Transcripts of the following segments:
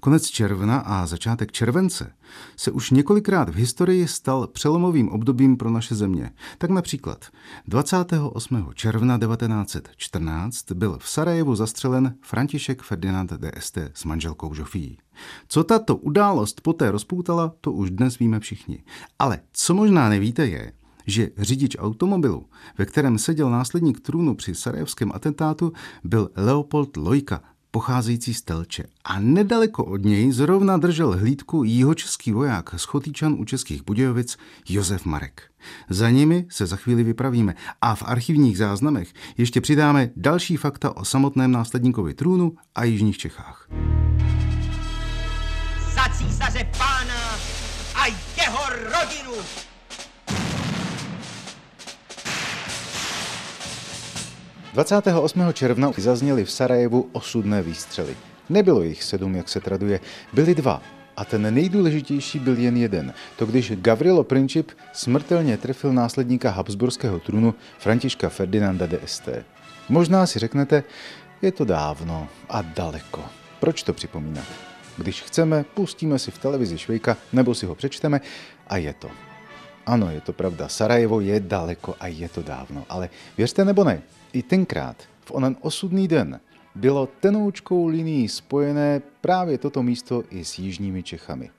Konec června a začátek července se už několikrát v historii stal přelomovým obdobím pro naše země. Tak například 28. června 1914 byl v Sarajevu zastřelen František Ferdinand d'Este s manželkou Žofí. Co tato událost poté rozpoutala, to už dnes víme všichni. Ale co možná nevíte je, že řidič automobilu, ve kterém seděl následník trůnu při sarajevském atentátu, byl Leopold Lojka, pocházející z Telče. A nedaleko od něj zrovna držel hlídku jihočeský voják z Chotýčan u Českých Budějovic Josef Marek. Za nimi se za chvíli vypravíme a v archivních záznamech ještě přidáme další fakta o samotném následníkovi trůnu a jižních Čechách. Za císaře pána a jeho rodinu! 28. června zazněly v Sarajevu osudné výstřely. Nebylo jich sedm, jak se traduje, byly dva. A ten nejdůležitější byl jen jeden. To když Gavrilo Princip smrtelně trefil následníka Habsburského trůnu Františka Ferdinanda de Este. Možná si řeknete, je to dávno a daleko. Proč to připomínat? Když chceme, pustíme si v televizi Švejka nebo si ho přečteme a je to. Ano, je to pravda, Sarajevo je daleko a je to dávno, ale věřte nebo ne, i tenkrát, v onen osudný den, bylo tenoučkou linií spojené právě toto místo i s jižními Čechami.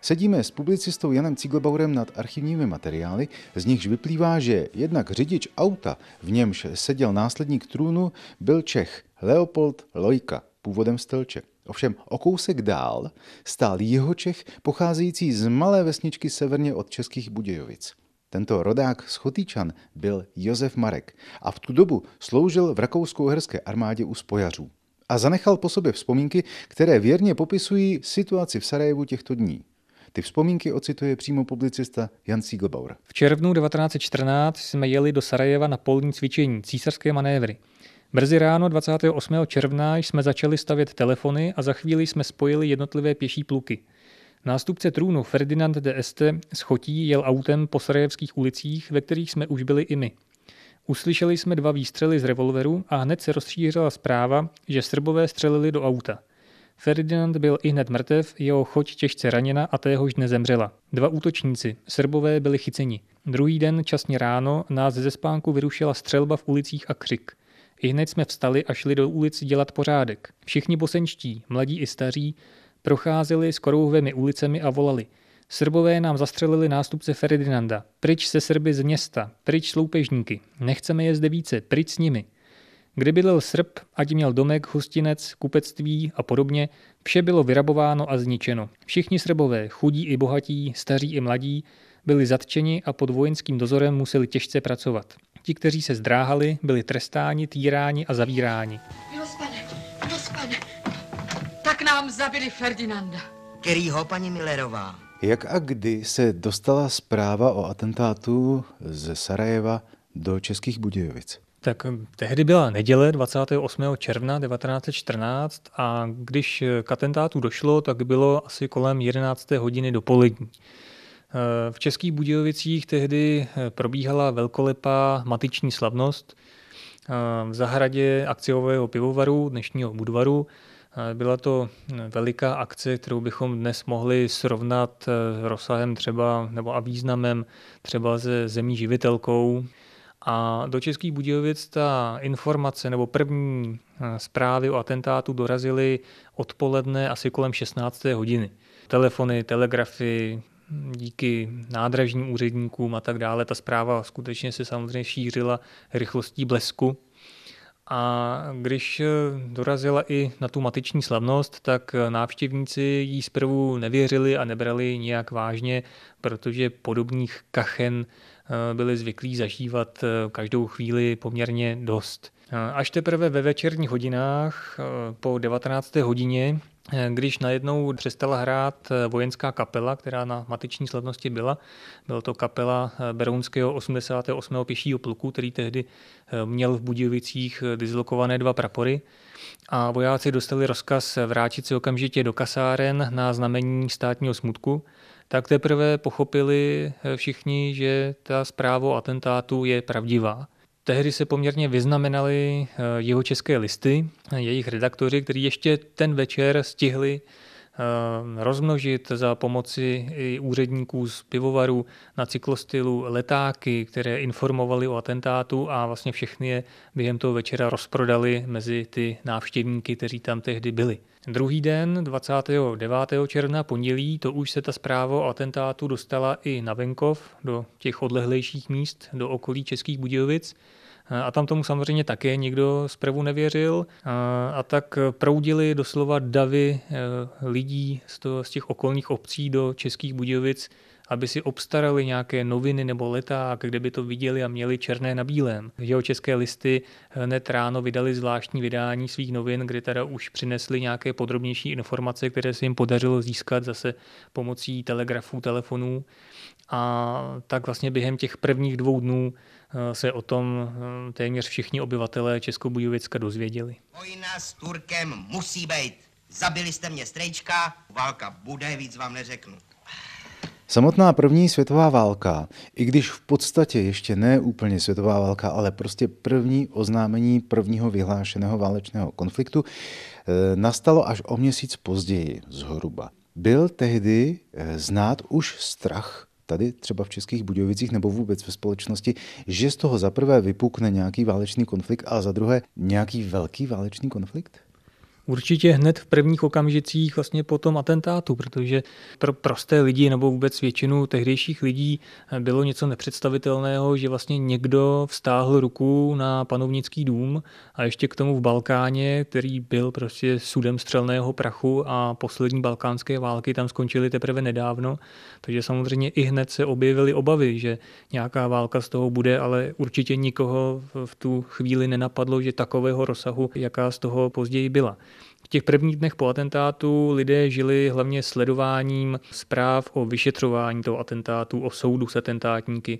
Sedíme s publicistou Janem Ciglbaurem nad archivními materiály, z nichž vyplývá, že jednak řidič auta, v němž seděl následník trůnu, byl Čech Leopold Lojka, původem z Telče. Ovšem o kousek dál stál jeho Čech, pocházející z malé vesničky severně od Českých Budějovic. Tento rodák z Chotýčan byl Josef Marek a v tu dobu sloužil v rakousko-uherské armádě u spojařů. A zanechal po sobě vzpomínky, které věrně popisují situaci v Sarajevu těchto dní. Ty vzpomínky ocituje přímo publicista Jan Siegelbauer. V červnu 1914 jsme jeli do Sarajeva na polní cvičení císařské manévry. Brzy ráno 28. června jsme začali stavět telefony a za chvíli jsme spojili jednotlivé pěší pluky – Nástupce trůnu Ferdinand de Este z Chotí jel autem po sarajevských ulicích, ve kterých jsme už byli i my. Uslyšeli jsme dva výstřely z revolveru a hned se rozšířila zpráva, že Srbové střelili do auta. Ferdinand byl i hned mrtev, jeho choť těžce raněna a téhož dne zemřela. Dva útočníci, Srbové, byli chyceni. Druhý den, časně ráno, nás ze spánku vyrušila střelba v ulicích a křik. I hned jsme vstali a šli do ulic dělat pořádek. Všichni bosenčtí, mladí i staří, Procházeli skorouhvými ulicemi a volali. Srbové nám zastřelili nástupce Ferdinanda. Pryč se Srby z města, pryč sloupežníky. Nechceme je zde více, pryč s nimi. Kde bydlel Srb, ať měl domek, hostinec, kupectví a podobně, vše bylo vyrabováno a zničeno. Všichni Srbové, chudí i bohatí, staří i mladí, byli zatčeni a pod vojenským dozorem museli těžce pracovat. Ti, kteří se zdráhali, byli trestáni, týráni a zavíráni nám zabili Ferdinanda. Kterýho, paní Millerová? Jak a kdy se dostala zpráva o atentátu ze Sarajeva do Českých Budějovic? Tak hm, tehdy byla neděle 28. června 1914 a když k atentátu došlo, tak bylo asi kolem 11. hodiny dopolední. V Českých Budějovicích tehdy hm, probíhala velkolepá matiční slavnost v zahradě akciového pivovaru, dnešního Budvaru, byla to veliká akce, kterou bychom dnes mohli srovnat eh, rozsahem třeba nebo a významem třeba se zemí živitelkou. A do Českých Budějovic ta informace nebo první eh, zprávy o atentátu dorazily odpoledne asi kolem 16. hodiny. Telefony, telegrafy, díky nádražním úředníkům a tak dále. Ta zpráva skutečně se samozřejmě šířila rychlostí blesku a když eh, dorazila i na tu mateční slavnost, tak eh, návštěvníci jí zprvu nevěřili a nebrali nijak vážně, protože podobných kachen eh, byli zvyklí zažívat každou chvíli poměrně dost. Až teprve ve večerních hodinách po 19. hodině když najednou přestala hrát vojenská kapela, která na mateční slavnosti byla. Byla to kapela Berounského 88. pěšího pluku, který tehdy měl v Budějovicích dislokované dva prapory a vojáci dostali rozkaz vrátit se okamžitě do kasáren na znamení státního smutku, tak teprve pochopili všichni, že ta zpráva o atentátu je pravdivá. Tehdy se poměrně vyznamenali eh, jeho české listy, jejich redaktoři, kteří ještě ten večer stihli Eh, rozmnožit za pomoci i úředníků z pivovaru na cyklostylu letáky, které informovali o atentátu a vlastně všechny je během toho večera rozprodali mezi ty návštěvníky, kteří tam tehdy byli. Druhý den, 29. června, pondělí, to už se ta zpráva o atentátu dostala i na venkov, do těch odlehlejších míst, do okolí Českých Budějovic. A tam tomu samozřejmě také nikdo zprvu nevěřil. A tak proudili doslova davy eh, lidí z těch okolních obcí do Českých Budějovic, aby si obstarali nějaké noviny nebo leták, kde by to viděli a měli černé na bílém. Jeho české listy hned ráno vydali zvláštní vydání svých novin, kde teda už přinesli nějaké podrobnější informace, které se jim podařilo získat zase pomocí telegrafů, telefonů. A tak vlastně během těch prvních dvou dnů Eh, se o tom eh, téměř všichni obyvatelé Českobudějovicka dozvěděli. Vojna s Turkem musí být. Zabili jste mě strejčka, válka bude, víc vám neřeknu. Samotná první světová válka, i když v podstatě ještě ne úplně světová válka, ale prostě první oznámení prvního vyhlášeného válečného konfliktu, eh, nastalo až o měsíc později zhruba. Byl tehdy znát už strach tady třeba v Českých Budějovicích nebo vůbec ve společnosti, že z toho za prvé vypukne nějaký válečný konflikt a za druhé nějaký velký válečný konflikt? Určitě hned v prvních okamžicích vlastně po tom atentátu, protože pro prosté lidi nebo vůbec většinu tehdejších lidí bylo něco nepředstavitelného, že vlastně někdo vstáhl ruku na panovnický dům a ještě k tomu v Balkáně, který byl prostě sudem střelného prachu a poslední balkánské války tam skončily teprve nedávno, takže samozřejmě i hned se objevily obavy, že nějaká válka z toho bude, ale určitě nikoho v tu chvíli nenapadlo, že takového rozsahu, jaká z toho později byla. Těch prvních dnech po atentátu lidé žili hlavně sledováním zpráv o vyšetřování toho atentátu, o soudu s atentátníky.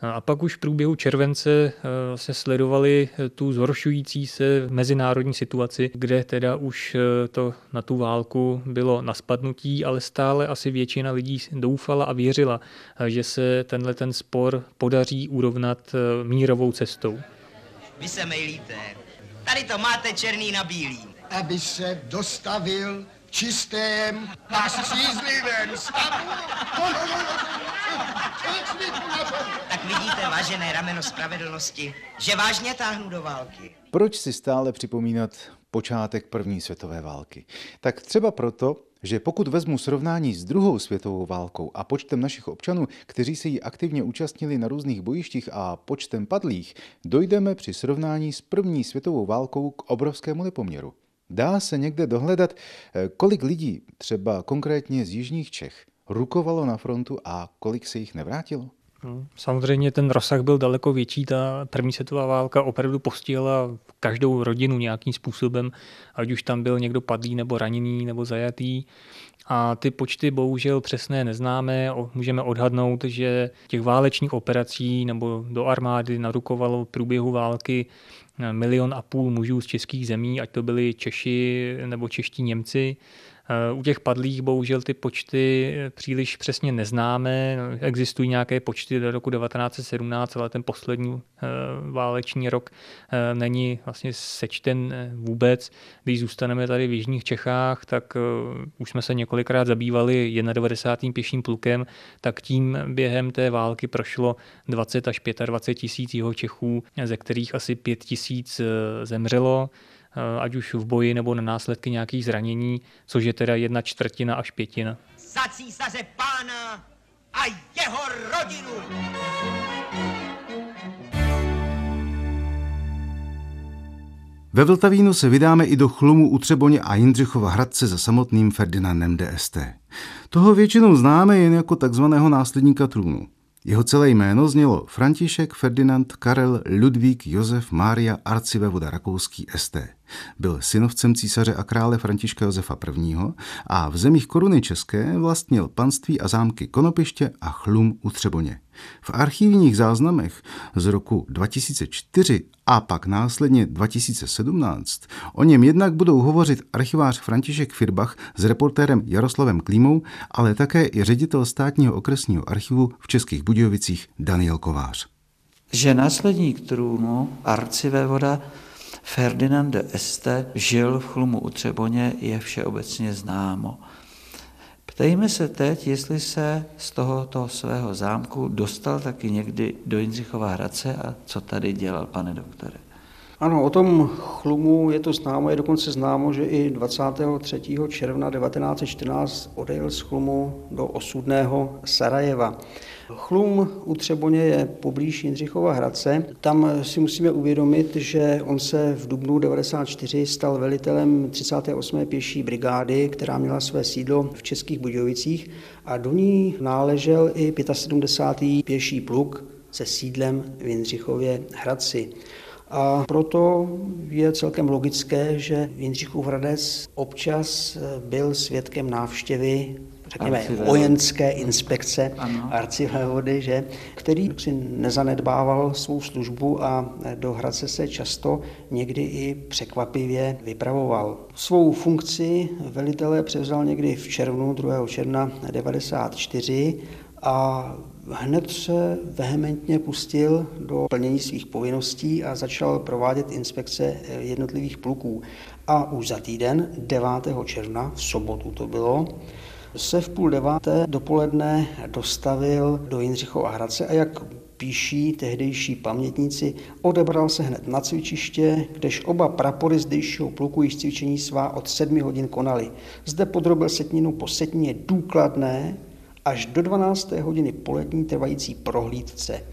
A pak už v průběhu července eh, se sledovali eh, tu zhoršující se mezinárodní situaci, kde teda už eh, to na tu válku bylo na spadnutí, ale stále asi většina lidí doufala a věřila, že se tenhle ten spor podaří urovnat mírovou cestou. Vy se mejlíte. Tady to máte černý na bílý aby se dostavil v čistém a střízlivém stavu. Tak vidíte, vážené rameno spravedlnosti, že vážně táhnu do války. Proč si stále připomínat počátek první světové války? Tak třeba proto, že pokud vezmu srovnání s druhou světovou válkou a počtem našich občanů, kteří se jí aktivně účastnili na různých bojištích a počtem padlých, dojdeme při srovnání s první světovou válkou k obrovskému nepoměru. Dá se někde dohledat, eh, kolik lidí, třeba konkrétně z jižních Čech, rukovalo na frontu a kolik se jich nevrátilo? Hmm, samozřejmě ten rozsah byl daleko větší. Ta první světová válka opravdu postihla každou rodinu nějakým způsobem, ať už tam byl někdo padlý nebo raněný nebo zajatý. A ty počty bohužel přesné neznáme. Můžeme odhadnout, že těch válečních operací nebo do armády narukovalo v průběhu války milion a půl mužů z českých zemí, ať to byli Češi nebo čeští Němci. Eh, u těch padlých bohužel ty počty příliš přesně neznáme. Existují nějaké počty do roku 1917, ale ten poslední eh, váleční rok eh, není vlastně sečten vůbec. Když zůstaneme tady v Jižních Čechách, tak už jsme se několikrát zabývali 91. pěším plukem, tak tím během té války prošlo 20 až 25 tisíc jeho Čechů, ze kterých asi 5 tisíc zemřelo. Eh, ať už v boji nebo na následky nějakých zranění, což je teda jedna čtvrtina až pětina. Za císaře pána a jeho rodinu! Ve Vltavínu se vydáme i do chlumu u Třeboně a Jindřichova Hradce za samotným Ferdinandem DST. Toho většinou známe jen jako takzvaného následníka trůnu. Jeho celé jméno znělo František Ferdinand Karel Ludvík Josef Mária Arcivevoda Rakouský ST. Byl synovcem císaře a krále Františka Josefa I. a v zemích koruny české vlastnil panství a zámky Konopiště a Chlum u Třeboně. V archivních záznamech z roku 2004 a pak následně 2017 o něm jednak budou hovořit archivář František Firbach s reportérem Jaroslavem Klímou, ale také i ředitel státního okresního archivu v Českých Budějovicích Daniel Kovář. Že následník trůnu arcivévoda Ferdinand de Este žil v Chlumu u Třeboně, je všeobecně známo. Ptejme se teď, jestli se z tohoto svého zámku dostal taky někdy do Jindřichova Hradce a co tady dělal, pane doktore. Ano, o tom chlumu je to známo, je dokonce známo, že i 23. června 1914 odejel z chlumu do osudného Sarajeva. Chlum u Třeboně je poblíž Jindřichova Hradce. Tam si musíme uvědomit, že on se v dubnu 94 stal velitelem 38. pěší brigády, která měla své sídlo v Českých Budějovicích a do ní náležel i 75. pěší pluk se sídlem v Jindřichově Hradci. A proto je celkem logické, že Jindřichův Hradec občas byl svědkem návštěvy řekněme, vojenské inspekce arcivévody, že, který si nezanedbával svou službu a do Hradce se často někdy i překvapivě vypravoval. Svou funkci velitele převzal někdy v červnu, 2. června 1994 a hned se vehementně pustil do plnění svých povinností a začal provádět inspekce jednotlivých pluků. A už za týden, 9. června, v sobotu to bylo, se v půl deváté dopoledne dostavil do Jindřichova Hradce a jak píší tehdejší pamětníci, odebral se hned na cvičiště, kdež oba prapory zdejšího pluku již cvičení svá od sedmi hodin konali. Zde podrobil setninu po setnině důkladné až do 12. hodiny polední trvající prohlídce.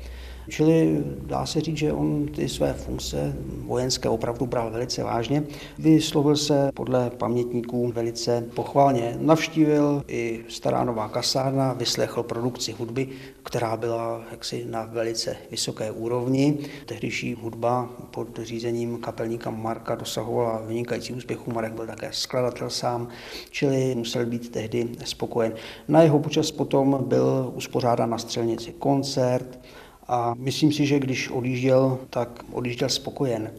Čili dá se říct, že on ty své funkce vojenské opravdu bral velice vážně. Vyslovil se podle pamětníků velice pochválně. Navštívil i stará nová kasárna, vyslechl produkci hudby, která byla jaksi na velice vysoké úrovni. Tehdejší hudba pod řízením kapelníka Marka dosahovala vynikající úspěchů. Marek byl také skladatel sám, čili musel být tehdy spokojen. Na jeho počas potom byl uspořádán na střelnici koncert, a myslím si, že když odjížděl, tak odjížděl spokojen.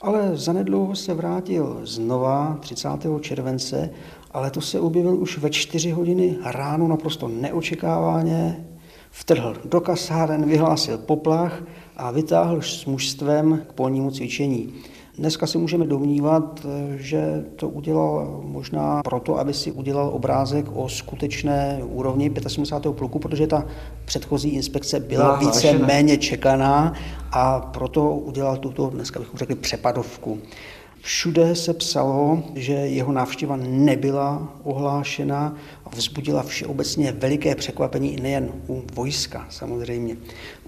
Ale zanedlouho se vrátil znova 30. července, ale to se objevil už ve 4 hodiny ráno naprosto neočekávaně, vtrhl do kasáren, vyhlásil poplach a vytáhl s mužstvem k polnímu cvičení. Dneska si můžeme domnívat, že to udělal možná proto, aby si udělal obrázek o skutečné úrovni 75. pluku, protože ta předchozí inspekce byla více méně čekaná a proto udělal tuto, dneska bychom řekli, přepadovku. Všude se psalo, že jeho návštěva nebyla ohlášena vzbudila všeobecně veliké překvapení nejen u vojska samozřejmě.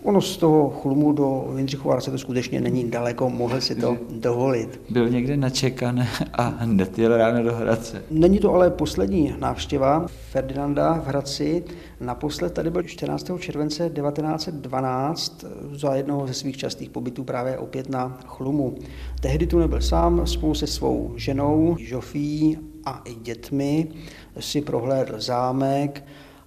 Ono z toho chlumu do Jindřichova se to skutečně není daleko, mohl si to dovolit. Byl někde načekan a hned jel ráno do Hradce. Není to ale poslední návštěva Ferdinanda v Hradci. Naposled tady byl 14. července 1912 za jednoho ze svých častých pobytů právě opět na chlumu. Tehdy tu nebyl sám, spolu se svou ženou Žofí a i dětmi si prohlédl zámek,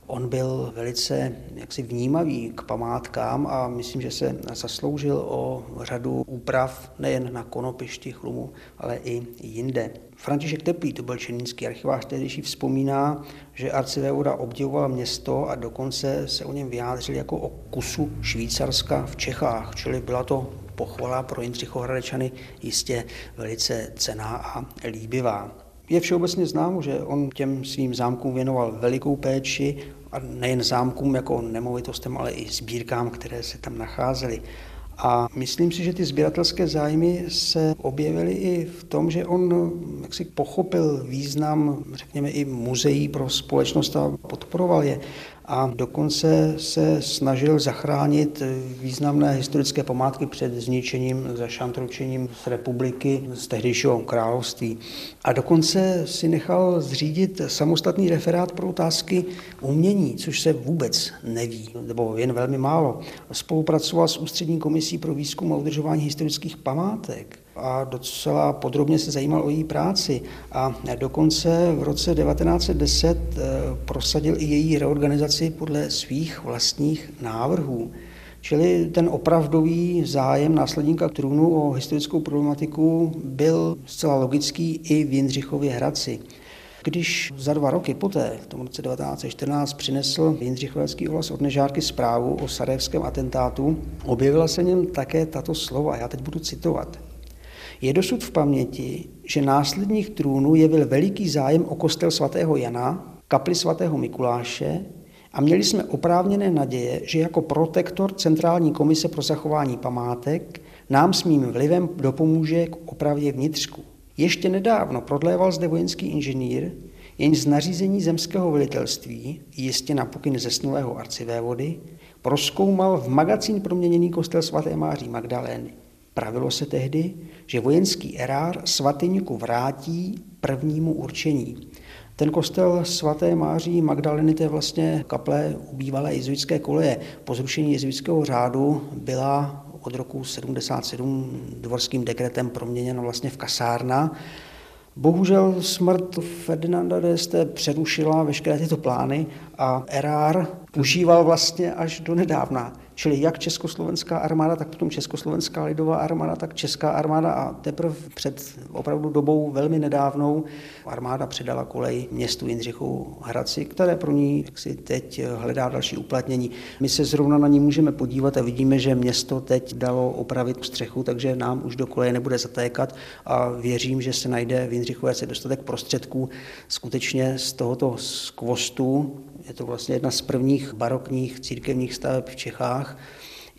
On byl velice jaksi vnímavý k památkám a myslím, že se zasloužil o řadu úprav nejen na Konopišti, Chlumu, ale i jinde. František Teplý, to byl černínský archivář, tehdejší vzpomíná, že arcivévoda obdivoval město a dokonce se o něm vyjádřil jako o kusu Švýcarska v Čechách, čili byla to pochvala pro Jindřichohradečany jistě velice cená a líbivá. Je všeobecně známo, že on těm svým zámkům věnoval velikou péči a nejen zámkům jako nemovitostem, ale i sbírkám, které se tam nacházely. A myslím si, že ty sběratelské zájmy se objevily i v tom, že on jaksi pochopil význam, řekněme, i muzeí pro společnost a podporoval je a dokonce se snažil zachránit významné historické památky před zničením, zašantročením z republiky, z tehdejšího království. A dokonce si nechal zřídit samostatný referát pro otázky umění, což se vůbec neví, nebo jen velmi málo. Spolupracoval s Ústřední komisí pro výzkum a udržování historických památek a docela podrobně se zajímal o její práci. A dokonce v roce 1910 eh, prosadil i její reorganizaci podle svých vlastních návrhů. Čili ten opravdový zájem následníka trůnu o historickou problematiku byl zcela logický i v Jindřichově Hradci. Když za dva roky poté, v tom roce 1914, přinesl Jindřichovecký ohlas od Nežárky zprávu o sarajevském atentátu, objevila se něm také tato slova, já teď budu citovat. Je dosud v paměti, že následník trůnu jevil veliký zájem o kostel svatého Jana, kapli svatého Mikuláše a měli jsme oprávněné naděje, že jako protektor Centrální komise pro zachování památek nám s mým vlivem dopomůže k opravě vnitřku. Ještě nedávno prodléval zde vojenský inženýr, jenž z nařízení zemského velitelství, jistě na pokyn zesnulého arcivévody, proskoumal v magazín proměněný kostel svaté Máří Magdalény. Pravilo se tehdy, že vojenský erár svatyňku vrátí prvnímu určení. Ten kostel svaté Máří Magdaleny, to je vlastně kaple u bývalé jezuitské koleje. Po zrušení jezuitského řádu byla od roku 77 dvorským dekretem proměněna vlastně v kasárna. Bohužel smrt Ferdinanda d'Este přerušila veškeré tyto plány a erár užíval vlastně až do nedávna. Čili jak československá armáda, tak potom československá lidová armáda, tak česká armáda a teprve před opravdu dobou velmi nedávnou armáda předala kolej městu Jindřichu Hradci, které pro ní jak si teď hledá další uplatnění. My se zrovna na ní můžeme podívat a vidíme, že město teď dalo opravit střechu, takže nám už do koleje nebude zatékat a věřím, že se najde v Jindřichu Hradci dostatek prostředků skutečně z tohoto skvostu je to vlastně jedna z prvních barokních církevních staveb v Čechách,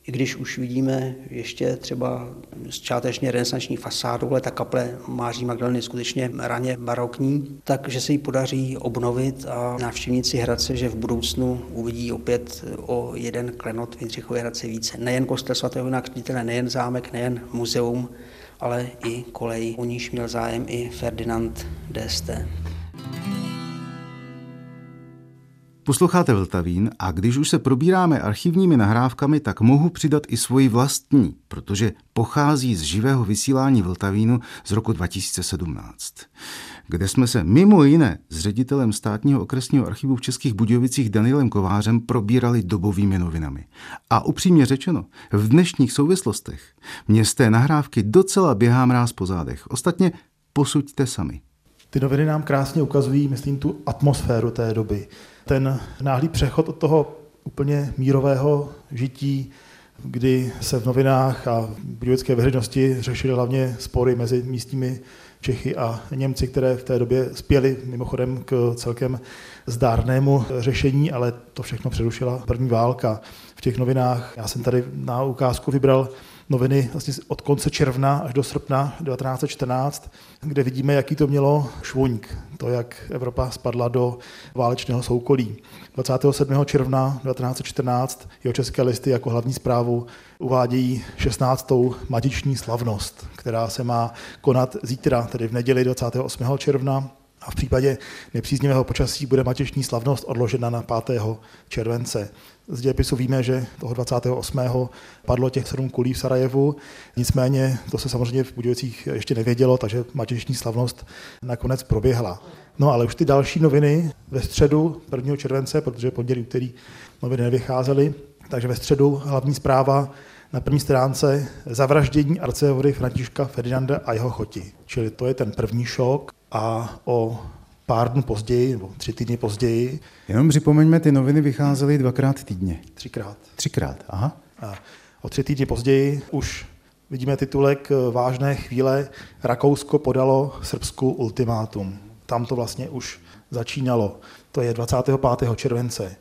i když už vidíme ještě třeba částečně renesanční fasádu, ale ta kaple Máří Magdaleny je skutečně raně barokní, takže se jí podaří obnovit a návštěvníci Hradce, že v budoucnu uvidí opět o jeden klenot v Jindřichově Hradce více. Nejen kostel svatého Jana nejen zámek, nejen muzeum, ale i kolej. O níž měl zájem i Ferdinand d'Este. Posloucháte Vltavín a když už se probíráme archivními nahrávkami, tak mohu přidat i svoji vlastní, protože pochází z živého vysílání Vltavínu z roku 2017, kde jsme se mimo jiné s ředitelem státního okresního archivu v Českých Budějovicích Danielem Kovářem probírali dobovými novinami. A upřímně řečeno, v dnešních souvislostech mě z té nahrávky docela běhá mráz po zádech. Ostatně posuďte sami. Ty noviny nám krásně ukazují, myslím, tu atmosféru té doby ten náhlý přechod od toho úplně mírového žití, kdy se v novinách a v budějovické veřejnosti řešily hlavně spory mezi místními Čechy a Němci, které v té době spěly mimochodem k celkem zdárnému řešení, ale to všechno přerušila první válka. V těch novinách, já jsem tady na ukázku vybral noviny vlastně od konce června až do srpna 1914, kde vidíme, jaký to mělo švoňk, to, jak Evropa spadla do válečného soukolí. 27. června 1914 jeho české listy jako hlavní zprávu uvádějí 16. matiční slavnost, která se má konat zítra, tedy v neděli 28. června a v případě nepříznivého počasí bude matěšní slavnost odložena na 5. července. Z dějepisu víme, že toho 28. padlo těch sedm kulí v Sarajevu, nicméně to se samozřejmě v Budějovicích ještě nevědělo, takže matěšní slavnost nakonec proběhla. No ale už ty další noviny ve středu 1. července, protože pondělí, úterý noviny nevycházely, takže ve středu hlavní zpráva na první stránce zavraždění arcevody Františka Ferdinanda a jeho choti. Čili to je ten první šok a o pár dnů později, nebo tři týdny později. Jenom připomeňme, ty noviny vycházely dvakrát týdně. Třikrát. Třikrát, aha. A o tři týdny později už vidíme titulek Vážné chvíle. Rakousko podalo Srbsku ultimátum. Tam to vlastně už začínalo. To je 25. července.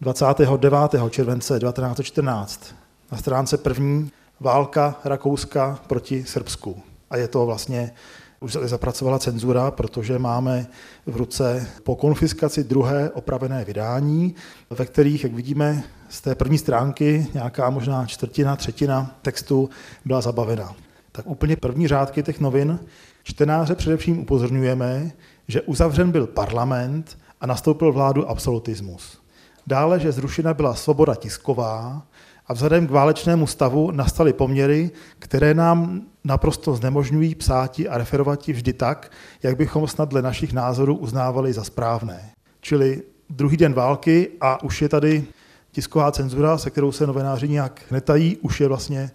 29. července 1914 na stránce první válka Rakouska proti Srbsku. A je to vlastně už zapracovala cenzura, protože máme v ruce po konfiskaci druhé opravené vydání, ve kterých, jak vidíme, z té první stránky nějaká možná čtvrtina, třetina textu byla zabavena. Tak úplně první řádky těch novin čtenáře především upozorňujeme, že uzavřen byl parlament a nastoupil vládu absolutismus. Dále, že zrušena byla svoboda tisková a vzhledem k válečnému stavu nastaly poměry, které nám naprosto znemožňují psáti a referovati vždy tak, jak bychom snad dle našich názorů uznávali za správné. Čili druhý den války a už je tady tisková cenzura, se kterou se novináři nějak netají, už je vlastně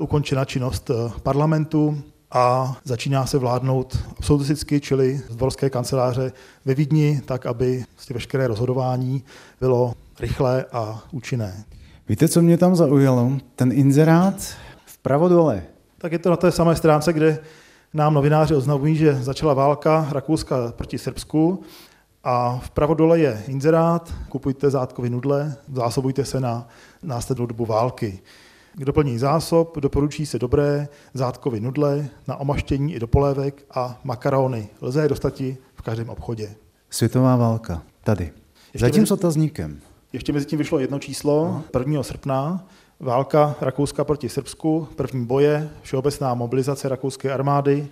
ukončena činnost eh, parlamentu a začíná se vládnout absolutisticky, čili z dvorské kanceláře ve Vídni, tak aby vlastně veškeré rozhodování bylo rychlé a účinné. Víte, co mě tam zaujalo? Ten inzerát vpravo dole. Tak je to na té samé stránce, kde nám novináři oznamují, že začala válka Rakouska proti Srbsku a vpravo dole je inzerát, kupujte zátkový nudle, zásobujte se na následnou dobu války. K doplnění zásob doporučí se dobré zátkový nudle na omaštění i do polévek a makarony. Lze je dostat v každém obchodě. Světová válka, tady. Ještě Zatím s otazníkem. Ještě mezi tím vyšlo jedno číslo, 1. srpna, válka Rakouska proti Srbsku, první boje, všeobecná mobilizace rakouské armády,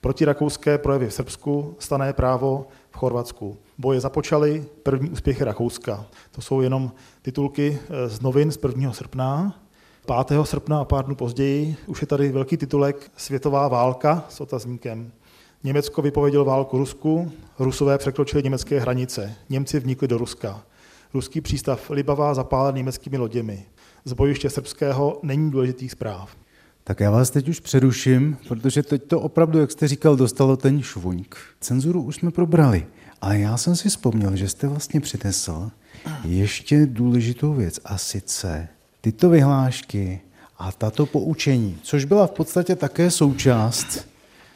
protirakouské projevy v Srbsku, stané právo v Chorvatsku. Boje započaly, první úspěchy Rakouska. To jsou jenom titulky eh, z novin z 1. srpna. 5. srpna a pár dnů později už je tady velký titulek Světová válka s otazníkem. Německo vypovědělo válku Rusku, Rusové překročili německé hranice, Němci vnikli do Ruska. Ruský přístav Libavá zapálen německými loděmi. Z bojiště srbského není důležitých zpráv. Tak já vás teď už přeruším, protože teď to opravdu, jak jste říkal, dostalo ten švuňk. Cenzuru už jsme probrali, ale já jsem si vzpomněl, že jste vlastně přinesl ještě důležitou věc a sice tyto vyhlášky a tato poučení, což byla v podstatě také součást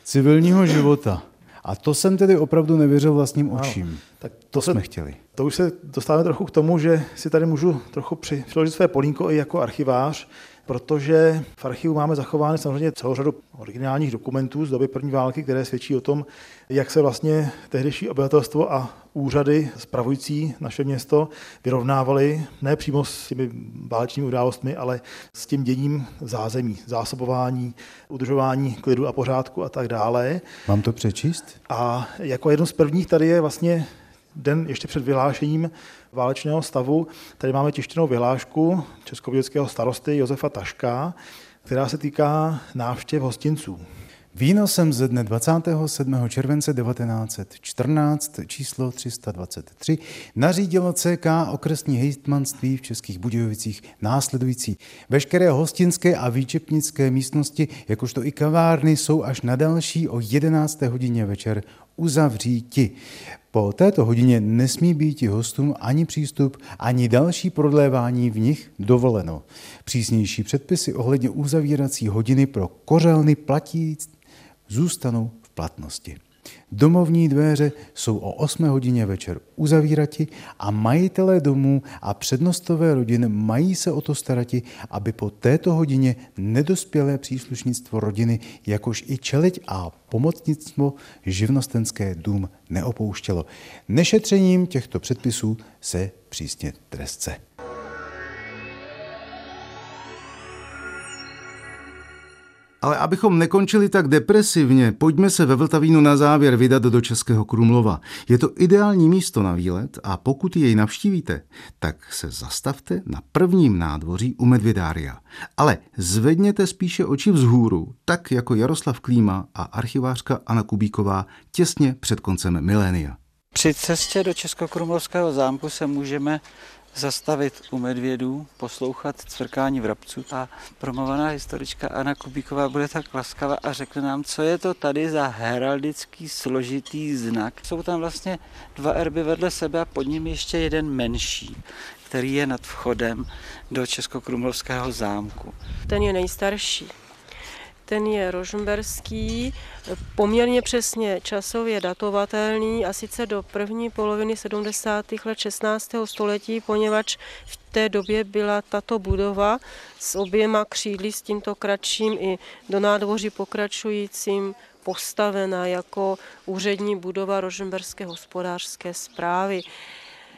civilního života. A to jsem tedy opravdu nevěřil vlastním očím. Ano, tak to, to se, jsme chtěli. To už se dostáváme trochu k tomu, že si tady můžu trochu přiložit své polínko i jako archivář, protože v archivu máme zachovány samozřejmě celou řadu originálních dokumentů z doby první války, které svědčí o tom, jak se vlastně tehdejší obyvatelstvo a úřady spravující naše město vyrovnávaly ne přímo s těmi válečnými událostmi, ale s tím děním zázemí, zásobování, udržování klidu a pořádku a tak dále. Mám to přečíst? A jako jedno z prvních tady je vlastně den ještě před vyhlášením válečného stavu. Tady máme tištěnou vyhlášku českovědeckého starosty Josefa Taška, která se týká návštěv hostinců. Výnosem ze dne 27. července 1914 číslo 323 nařídilo CK okresní hejtmanství v Českých Budějovicích následující. Veškeré hostinské a výčepnické místnosti, jakožto i kavárny, jsou až na další o 11. hodině večer uzavříti. Po této hodině nesmí být hostům ani přístup, ani další prodlévání v nich dovoleno. Přísnější předpisy ohledně uzavírací hodiny pro kořelny platí zůstanou v platnosti. Domovní dveře jsou o 8 hodině večer uzavírati a majitelé domů a přednostové rodin mají se o to starati, aby po této hodině nedospělé příslušnictvo rodiny, jakož i čeleť a pomocnictvo živnostenské dům neopouštělo. Nešetřením těchto předpisů se přísně trestce. Ale abychom nekončili tak depresivně, pojďme se ve Vltavínu na závěr vydat do Českého Krumlova. Je to ideální místo na výlet a pokud jej navštívíte, tak se zastavte na prvním nádvoří u Medvědária. Ale zvedněte spíše oči vzhůru, tak jako Jaroslav Klíma a archivářka Anna Kubíková těsně před koncem milénia. Při cestě do Českokrumlovského zámku se můžeme zastavit u medvědů, poslouchat cvrkání vrabců a promovaná historička Anna Kubíková bude tak laskavá a řekne nám, co je to tady za heraldický složitý znak. Jsou tam vlastně dva erby vedle sebe a pod ním ještě jeden menší, který je nad vchodem do Českokrumlovského zámku. Ten je nejstarší ten je rožmberský, poměrně přesně časově datovatelný a sice do první poloviny 70. let 16. století, poněvadž v té době byla tato budova s oběma křídly, s tímto kratším i do nádvoří pokračujícím postavena jako úřední budova Rožmberské hospodářské zprávy.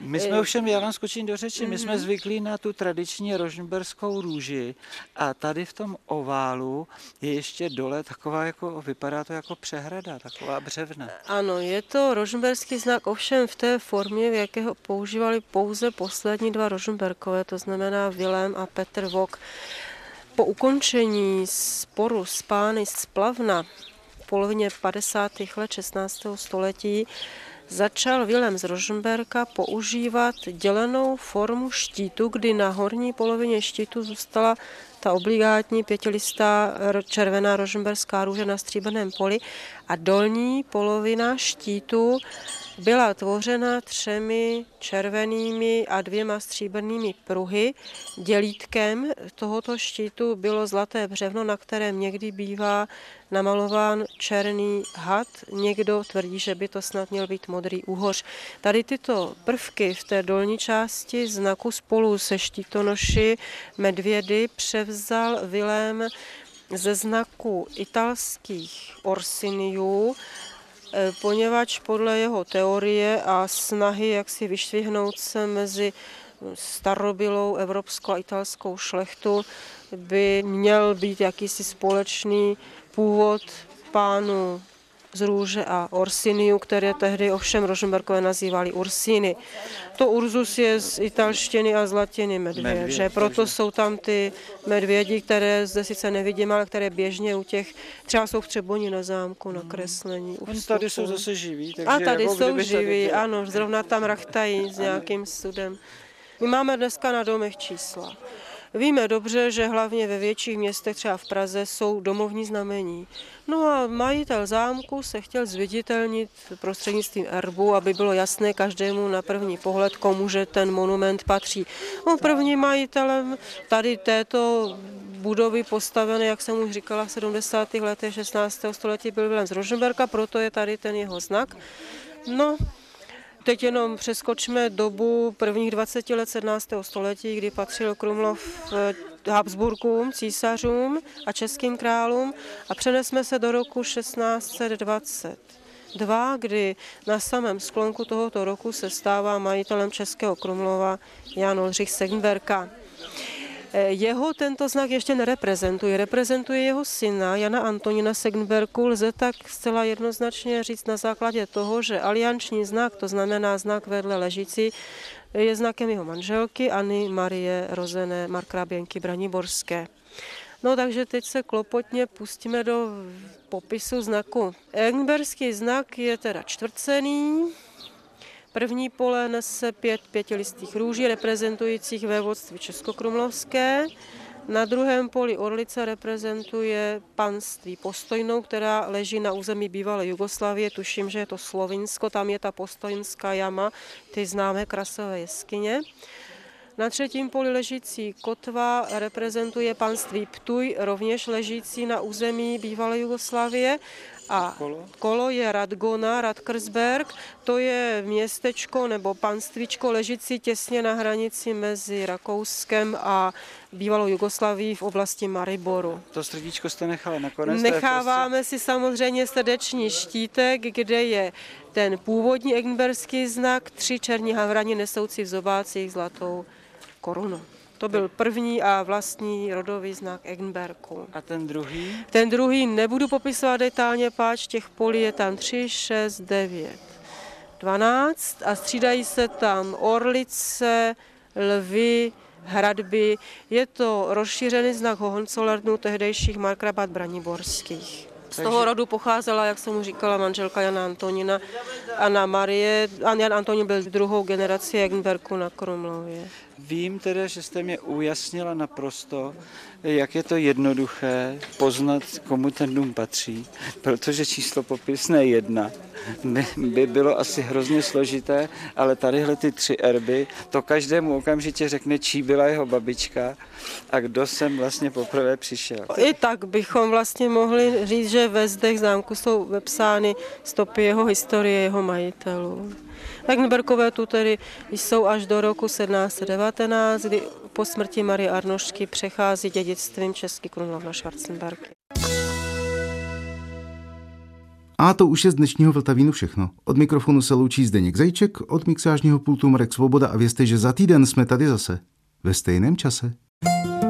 My jsme ovšem, já vám skočím do řeči, my jsme mhm. zvyklí na tu tradiční rožnberskou růži a tady v tom oválu je ještě dole taková, jako vypadá to jako přehrada, taková břevna. Ano, je to rožnberský znak, ovšem v té formě, v jaké ho používali pouze poslední dva rožnberkové, to znamená Vilém a Petr Vok. Po ukončení sporu s pány z Plavna v polovině 50. let 16. století začal Wilhelm z Rožmberka používat dělenou formu štítu, kdy na horní polovině štítu zůstala ta obligátní pětilistá červená rožmberská růže na stříbrném poli a dolní polovina štítu byla tvořena třemi červenými a dvěma stříbrnými pruhy. Dělítkem tohoto štítu bylo zlaté břevno, na kterém někdy bývá namalován černý had. Někdo tvrdí, že by to snad měl být modrý úhoř. Tady tyto prvky v té dolní části znaku spolu se štítonoši medvědy převzal Vilém ze znaku italských orsiniů, poněvadž podle jeho teorie a snahy, jak si vyšvihnout se mezi starobylou evropskou a italskou šlechtu, by měl být jakýsi společný původ pánu z růže a Orsiniu, které tehdy ovšem Rožmberkové nazývali Ursíny. To Urzus je z italštiny a z latiny medvěd, že proto jsou tam ty medvědi, které zde sice nevidím, ale které běžně u těch, třeba jsou v Třeboni na zámku na kreslení. Oni tady jsou zase živí. Takže a tady jako jsou živí, ano, zrovna tam rachtají s nějakým sudem. My máme dneska na domech čísla. Víme dobře, že hlavně ve větších městech, třeba v Praze, jsou domovní znamení. No a majitel zámku se chtěl zviditelnit prostřednictvím erbu, aby bylo jasné každému na první pohled, komu že ten monument patří. No, prvním majitelem tady této budovy postavené, jak jsem už říkala, v 70. letech 16. století byl Vilém z Rožmberka, proto je tady ten jeho znak. No, Teď jenom přeskočme dobu prvních 20 let 17. století, kdy patřil Krumlov Habsburkům, císařům a českým králům a přenesme se do roku 1620 dva, kdy na samém sklonku tohoto roku se stává majitelem Českého Krumlova Jan Oldřich Segenberka. Eh, jeho tento znak ještě nereprezentuje. Reprezentuje jeho syna Jana Antonina Segnberku. Lze tak zcela jednoznačně říct na základě toho, že alianční znak, to znamená znak vedle ležící, je znakem jeho manželky Anny Marie Rozené Markráběnky Braniborské. No takže teď se klopotně pustíme do popisu znaku. Engberský znak je teda čtvrcený, První pole nese pět pětilistých růží reprezentujících vévodství Českokrumlovské. Na druhém poli Orlice reprezentuje panství Postojnou, která leží na území bývalé Jugoslavie. Tuším, že je to Slovinsko, tam je ta Postojnská jama, ty známé krasové jeskyně. Na třetím poli ležící kotva reprezentuje panství Ptuj, rovněž ležící na území bývalé Jugoslávie. A kolo je Radgona, Radkersberg, to je městečko nebo panstvíčko ležící těsně na hranici mezi Rakouskem a bývalou Jugoslaví v oblasti Mariboru. To srdíčko jste nechali nakonec? Necháváme si samozřejmě srdeční štítek, kde je ten původní eggenberský znak, tři černí havrani nesoucí v zobácích zlatou korunu. To byl první a vlastní rodový znak Eggenberku. A ten druhý? Ten druhý nebudu popisovat detailně, páč těch polí je tam 3, 6, 9, 12 a střídají se tam orlice, lvy, hradby. Je to rozšířený znak Hohenzollernů tehdejších markrabat braniborských. Z toho rodu pocházela, jak jsem mu říkala, manželka Jana Antonina. Anna Marie, a Jan Antonin byl druhou generací Eggenberku na Krumlově. Vím teda, že jste mě ujasnila naprosto, jak je to jednoduché poznat, komu ten dům patří, protože číslo popisné jedna by, by bylo asi hrozně složité, ale tadyhle ty tři erby, to každému okamžitě řekne, čí byla jeho babička a kdo sem vlastně poprvé přišel. I tak bychom vlastně mohli říct, že ve zdech zámku jsou vepsány stopy jeho historie, jeho majitelů. Eggenbergové tu tedy jsou až do roku 1719, kdy po smrti Marie Arnošky přechází dědictvím Český Krumlov na Schwarzenberg. A to už je z dnešního Vltavínu všechno. Od mikrofonu se loučí Zdeněk Zajíček, od mixážního pultu Marek Svoboda a vězte, že za týden jsme tady zase. Ve stejném čase. thank you